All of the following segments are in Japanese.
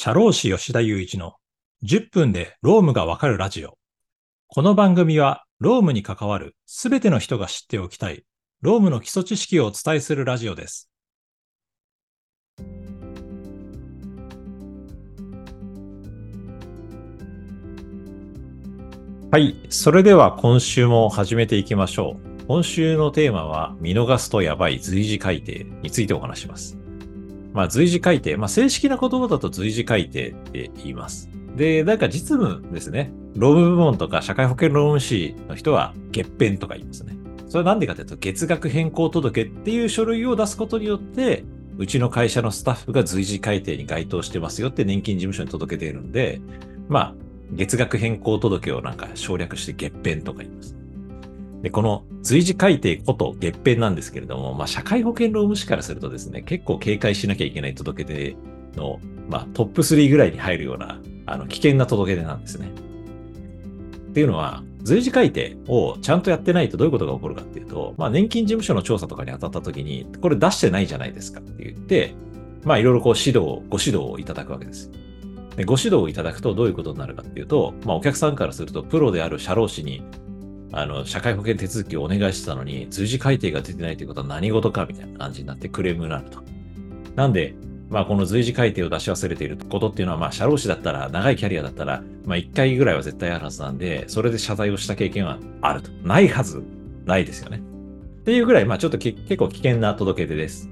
社労士吉田雄一の10分でロームがわかるラジオ。この番組はロームに関わるすべての人が知っておきたいロームの基礎知識をお伝えするラジオです。はい。それでは今週も始めていきましょう。今週のテーマは見逃すとやばい随時改定についてお話します。まあ、随時改定。まあ、正式な言葉だと随時改定って言います。で、なんか実務ですね。労務部門とか社会保険労務士の人は月編とか言いますね。それはなんでかというと、月額変更届っていう書類を出すことによって、うちの会社のスタッフが随時改定に該当してますよって年金事務所に届けているんで、まあ、月額変更届をなんか省略して月編とか言います。で、この随時改定こと月編なんですけれども、まあ、社会保険労務士からするとですね、結構警戒しなきゃいけない届け出の、まあ、トップ3ぐらいに入るような、あの、危険な届け出なんですね。っていうのは、随時改定をちゃんとやってないとどういうことが起こるかっていうと、まあ、年金事務所の調査とかに当たった時に、これ出してないじゃないですかって言って、まあ、いろいろこう指導、ご指導をいただくわけです。でご指導をいただくとどういうことになるかっていうと、まあ、お客さんからすると、プロである社労士に、あの、社会保険手続きをお願いしてたのに、随時改定が出てないということは何事かみたいな感じになってクレームになると。なんで、まあ、この随時改定を出し忘れていることっていうのは、まあ、社労士だったら、長いキャリアだったら、まあ、1回ぐらいは絶対あるはずなんで、それで謝罪をした経験はあると。ないはず、ないですよね。っていうぐらい、まあ、ちょっと結構危険な届け出です。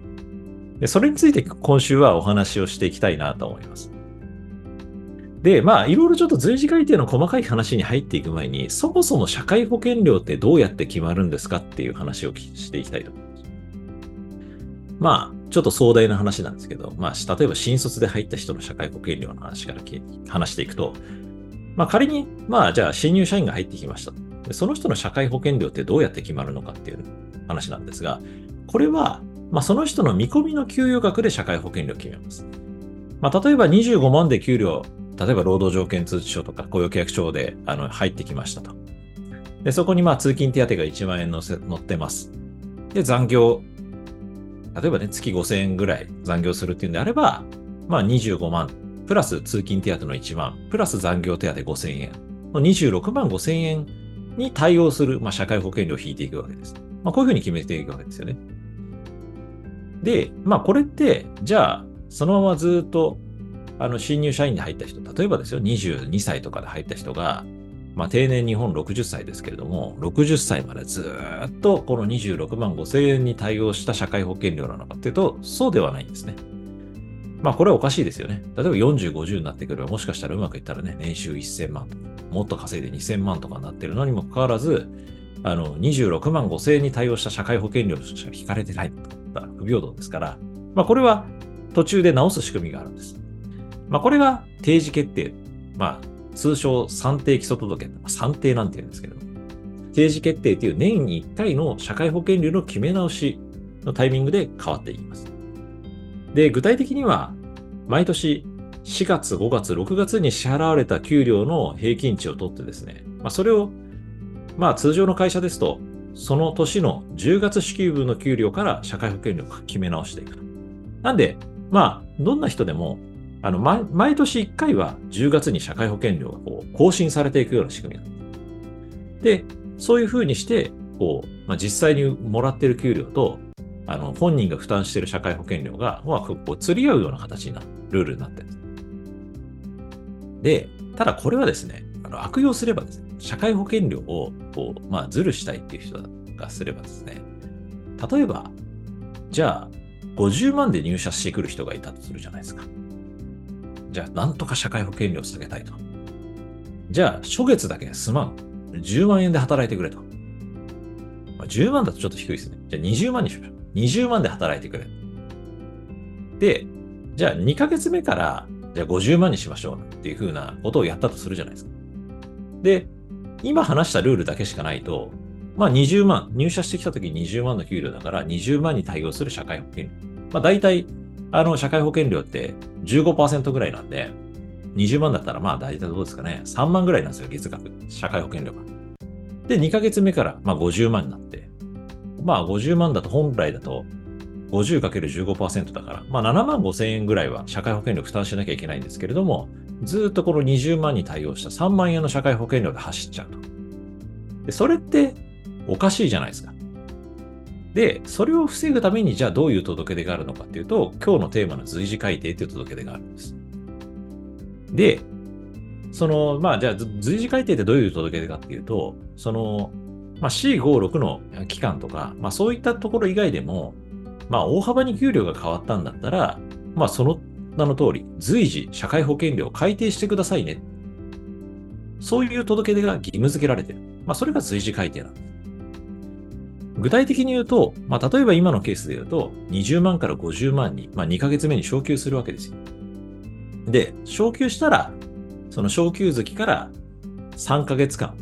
で、それについて今週はお話をしていきたいなと思います。で、まあ、いろいろちょっと随時改定の細かい話に入っていく前に、そもそも社会保険料ってどうやって決まるんですかっていう話をしていきたいと思います。まあ、ちょっと壮大な話なんですけど、まあ、例えば新卒で入った人の社会保険料の話から話していくと、まあ、仮に、まあ、じゃあ新入社員が入ってきました。でその人の社会保険料ってどうやって決まるのかっていう話なんですが、これは、まあ、その人の見込みの給与額で社会保険料を決めます。まあ、例えば25万で給料例えば労働条件通知書とか雇用契約書であの入ってきましたと。で、そこにまあ通勤手当が1万円載せ載ってます。で、残業、例えばね、月5000円ぐらい残業するっていうんであれば、まあ25万、プラス通勤手当の1万、プラス残業手当5000円の26万5000円に対応する、まあ、社会保険料を引いていくわけです。まあ、こういうふうに決めていくわけですよね。で、まあこれって、じゃあ、そのままずっとあの、新入社員で入った人、例えばですよ、22歳とかで入った人が、まあ、定年日本60歳ですけれども、60歳までずっとこの26万5千円に対応した社会保険料なのかっていうと、そうではないんですね。まあ、これはおかしいですよね。例えば40、50になってくれば、もしかしたらうまくいったらね、年収1000万とか、もっと稼いで2000万とかになってるのにもかかわらず、あの、26万5千円に対応した社会保険料しか引かれてないとか、不平等ですから、まあ、これは途中で直す仕組みがあるんです。まあ、これが定時決定。まあ、通称算定基礎届。まあ算定なんて言うんですけど、定時決定っていう年に1回の社会保険料の決め直しのタイミングで変わっていきます。で、具体的には、毎年4月、5月、6月に支払われた給料の平均値を取ってですね、まあ、それを、まあ、通常の会社ですと、その年の10月支給分の給料から社会保険料を決め直していく。なんで、まあ、どんな人でもあの、毎毎年1回は10月に社会保険料がこう更新されていくような仕組みなんで、そういうふうにして、こう、まあ、実際にもらってる給料と、あの、本人が負担している社会保険料が、まあ、こう、釣り合うような形になる、ルールになってるんです。で、ただこれはですね、あの悪用すればですね、社会保険料を、こう、まあ、ずるしたいっていう人がすればですね、例えば、じゃあ、50万で入社してくる人がいたとするじゃないですか。じゃあ、なんとか社会保険料を下げたいと。じゃあ、初月だけすまん。10万円で働いてくれと。まあ、10万だとちょっと低いですね。じゃあ20万にしましょう。20万で働いてくれ。で、じゃあ2ヶ月目から、じゃあ50万にしましょうっていうふうなことをやったとするじゃないですか。で、今話したルールだけしかないと、まあ20万、入社してきた時に20万の給料だから20万に対応する社会保険料。まあ大体、あの、社会保険料って15%ぐらいなんで、20万だったらまあ大体どうですかね。3万ぐらいなんですよ、月額。社会保険料が。で、2ヶ月目からまあ50万になって。まあ50万だと本来だと、50×15% だから、まあ7万5千円ぐらいは社会保険料負担しなきゃいけないんですけれども、ずっとこの20万に対応した3万円の社会保険料で走っちゃうと。で、それっておかしいじゃないですか。で、それを防ぐために、じゃあどういう届け出があるのかっていうと、今日のテーマの随時改定っていう届け出があるんです。で、その、まあ、じゃあ随時改定ってどういう届け出かっていうと、その、まあ、C56 の期間とか、まあ、そういったところ以外でも、まあ、大幅に給料が変わったんだったら、まあ、その名の通り、随時社会保険料を改定してくださいね。そういう届け出が義務付けられてる。まあ、それが随時改定なんです。具体的に言うと、まあ、例えば今のケースで言うと、20万から50万に、まあ、2ヶ月目に昇給するわけですよ。で、昇給したら、その昇給月から3ヶ月間、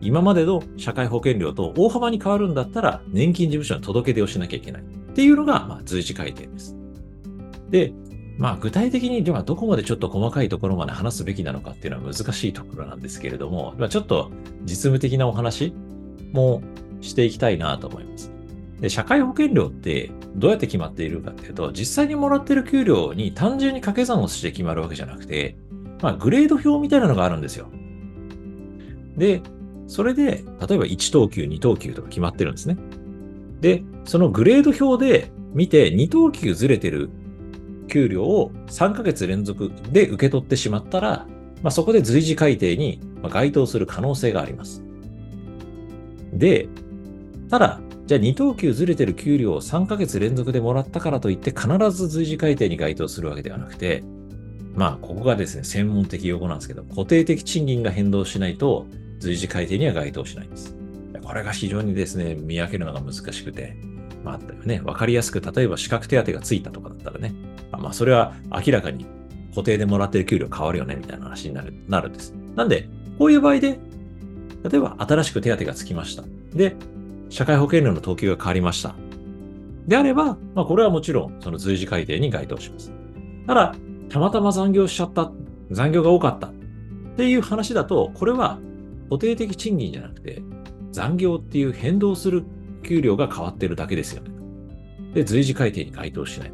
今までの社会保険料と大幅に変わるんだったら、年金事務所に届け出をしなきゃいけない。っていうのが、まあ、随時改定です。で、まあ、具体的にではどこまでちょっと細かいところまで話すべきなのかっていうのは難しいところなんですけれども、まあ、ちょっと実務的なお話もしていきたいなと思います。で、社会保険料ってどうやって決まっているかっていうと、実際にもらってる給料に単純に掛け算をして決まるわけじゃなくて、まあ、グレード表みたいなのがあるんですよ。で、それで、例えば1等級、2等級とか決まってるんですね。で、そのグレード表で見て2等級ずれてる給料を3ヶ月連続で受け取ってしまったら、まあ、そこで随時改定に該当する可能性があります。で、ただ、じゃあ2等級ずれてる給料を3ヶ月連続でもらったからといって必ず随時改定に該当するわけではなくて、まあ、ここがですね、専門的用語なんですけど、固定的賃金が変動しないと随時改定には該当しないんです。これが非常にですね、見分けるのが難しくて、まあ、あったよね。わかりやすく、例えば資格手当がついたとかだったらね、まあ、それは明らかに固定でもらってる給料変わるよね、みたいな話になる、なるんです。なんで、こういう場合で、例えば新しく手当がつきました。で、社会保険料の等級が変わりました。であれば、まあ、これはもちろん、その随時改定に該当します。ただ、たまたま残業しちゃった、残業が多かったっていう話だと、これは固定的賃金じゃなくて、残業っていう変動する給料が変わってるだけですよね。で、随時改定に該当しない。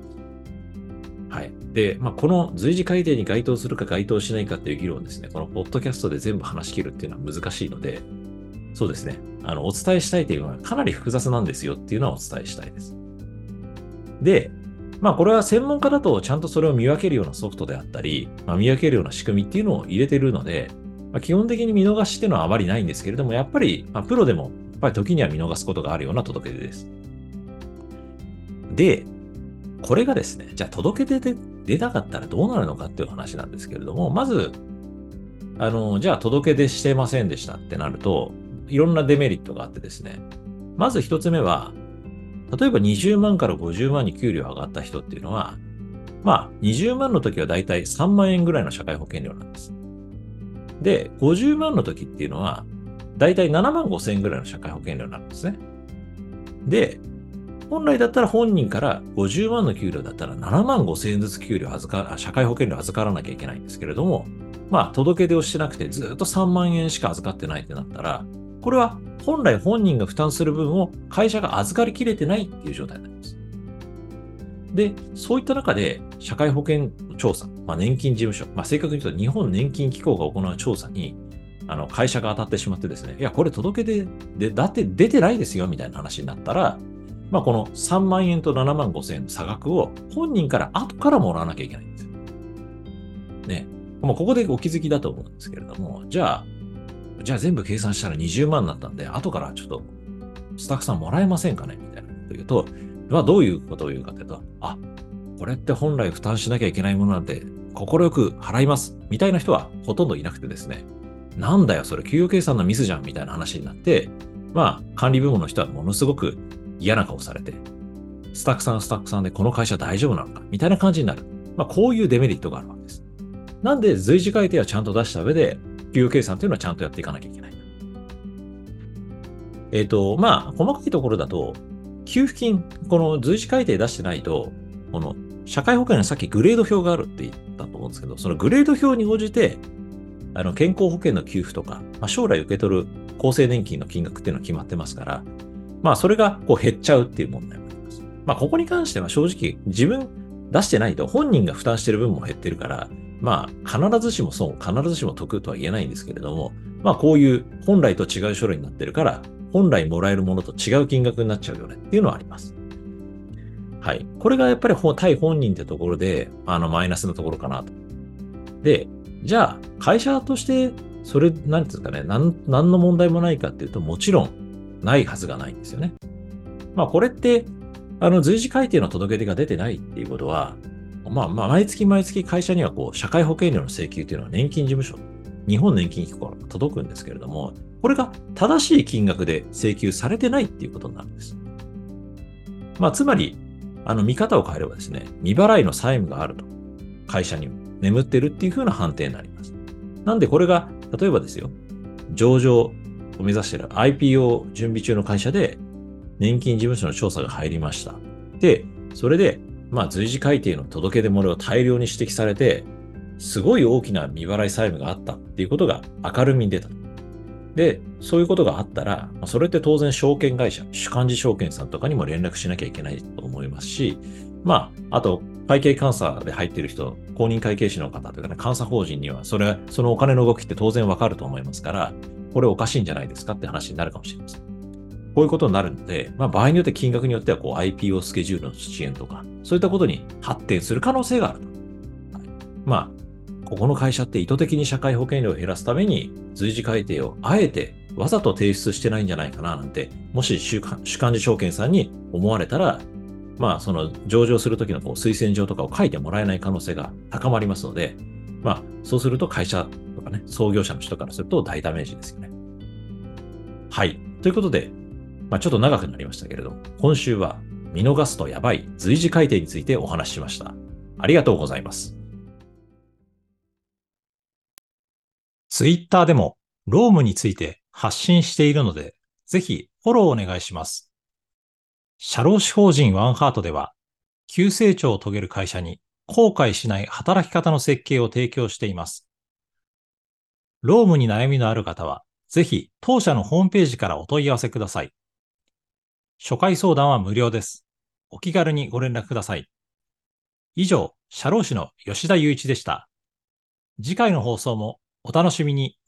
はい。で、まあ、この随時改定に該当するか該当しないかっていう議論ですね、このポッドキャストで全部話し切るっていうのは難しいので、そうですね。あの、お伝えしたいというのはかなり複雑なんですよっていうのはお伝えしたいです。で、まあこれは専門家だとちゃんとそれを見分けるようなソフトであったり、まあ、見分けるような仕組みっていうのを入れてるので、まあ、基本的に見逃しっていうのはあまりないんですけれども、やっぱり、まあ、プロでも、やっぱり時には見逃すことがあるような届け出です。で、これがですね、じゃあ届け出で出たかったらどうなるのかっていう話なんですけれども、まず、あの、じゃあ届け出してませんでしたってなると、いろんなデメリットがあってですね、まず一つ目は、例えば20万から50万に給料上がった人っていうのは、まあ、20万の時はだいたい3万円ぐらいの社会保険料なんです。で、50万の時っていうのは、だいたい7万5千円ぐらいの社会保険料なんですね。で、本来だったら本人から50万の給料だったら7万5千円ずつ給料預か、社会保険料預からなきゃいけないんですけれども、まあ、届け出をしてなくてずっと3万円しか預かってないってなったら、これは本来本人が負担する分を会社が預かりきれてないっていう状態になります。で、そういった中で社会保険調査、まあ、年金事務所、まあ、正確に言うと日本年金機構が行う調査に、あの会社が当たってしまってですね、いや、これ届け出で、だって出てないですよみたいな話になったら、まあ、この3万円と7万5千円の差額を本人から後からもらわなきゃいけないんですよ。ね。もうここでお気づきだと思うんですけれども、じゃあ、じゃあ全部計算したら20万になったんで、後からちょっとスタッフさんもらえませんかね？みたいなこと言うと、まあどういうことを言うかというと、あ、これって本来負担しなきゃいけないものなんで、快く払います。みたいな人はほとんどいなくてですね、なんだよ、それ給与計算のミスじゃんみたいな話になって、まあ管理部門の人はものすごく嫌な顔されて、スタッフさんスタッフさんでこの会社大丈夫なのか？みたいな感じになる。まあこういうデメリットがあるわけです。なんで随時改定はちゃんと出した上で、給与計算というのはちゃんとやっていかなきゃいけない。えっ、ー、と、まあ、細かいところだと、給付金、この随時改定出してないと、この社会保険のさっきグレード表があるって言ったと思うんですけど、そのグレード表に応じて、あの健康保険の給付とか、まあ、将来受け取る厚生年金の金額っていうのは決まってますから、まあそれがこう減っちゃうっていう問題もあります。まあ、ここに関しては正直自分出してないと本人が負担してる分も減ってるから、まあ、必ずしも損、必ずしも得とは言えないんですけれども、まあ、こういう本来と違う書類になってるから、本来もらえるものと違う金額になっちゃうよねっていうのはあります。はい。これがやっぱり対本人ってところで、あの、マイナスのところかなと。で、じゃあ、会社として、それ、なんていうんですかね、なん、何の問題もないかっていうと、もちろん、ないはずがないんですよね。まあ、これって、あの、随時改定の届け出が出てないっていうことは、まあ、まあ、毎月毎月会社にはこう、社会保険料の請求っていうのは年金事務所、日本年金機構から届くんですけれども、これが正しい金額で請求されてないっていうことになるんです。まあ、つまり、あの、見方を変えればですね、未払いの債務があると、会社に眠ってるっていう風な判定になります。なんでこれが、例えばですよ、上場を目指している IPO 準備中の会社で、年金事務所の調査が入りました。で、それで、まあ、随時改定の届け出漏れを大量に指摘されて、すごい大きな未払い債務があったっていうことが明るみに出た。で、そういうことがあったら、それって当然証券会社、主幹事証券さんとかにも連絡しなきゃいけないと思いますし、まあ、あと、会計監査で入っている人、公認会計士の方というかね、監査法人には、それ、そのお金の動きって当然わかると思いますから、これおかしいんじゃないですかって話になるかもしれません。こういうことになるので、まあ、場合によって金額によってはこう IPO スケジュールの支援とか、そういったことに発展する可能性があると。まあ、ここの会社って意図的に社会保険料を減らすために随時改定をあえてわざと提出してないんじゃないかななんて、もし主幹事証券さんに思われたら、まあ、その上場するときのこう推薦状とかを書いてもらえない可能性が高まりますので、まあ、そうすると会社とかね、創業者の人からすると大ダメージですよね。はい。ということで、まあ、ちょっと長くなりましたけれど、今週は見逃すとやばい随時改定についてお話ししました。ありがとうございます。ツイッターでもロームについて発信しているので、ぜひフォローお願いします。社労士法人ワンハートでは、急成長を遂げる会社に後悔しない働き方の設計を提供しています。ロームに悩みのある方は、ぜひ当社のホームページからお問い合わせください。初回相談は無料です。お気軽にご連絡ください。以上、社労士の吉田祐一でした。次回の放送もお楽しみに。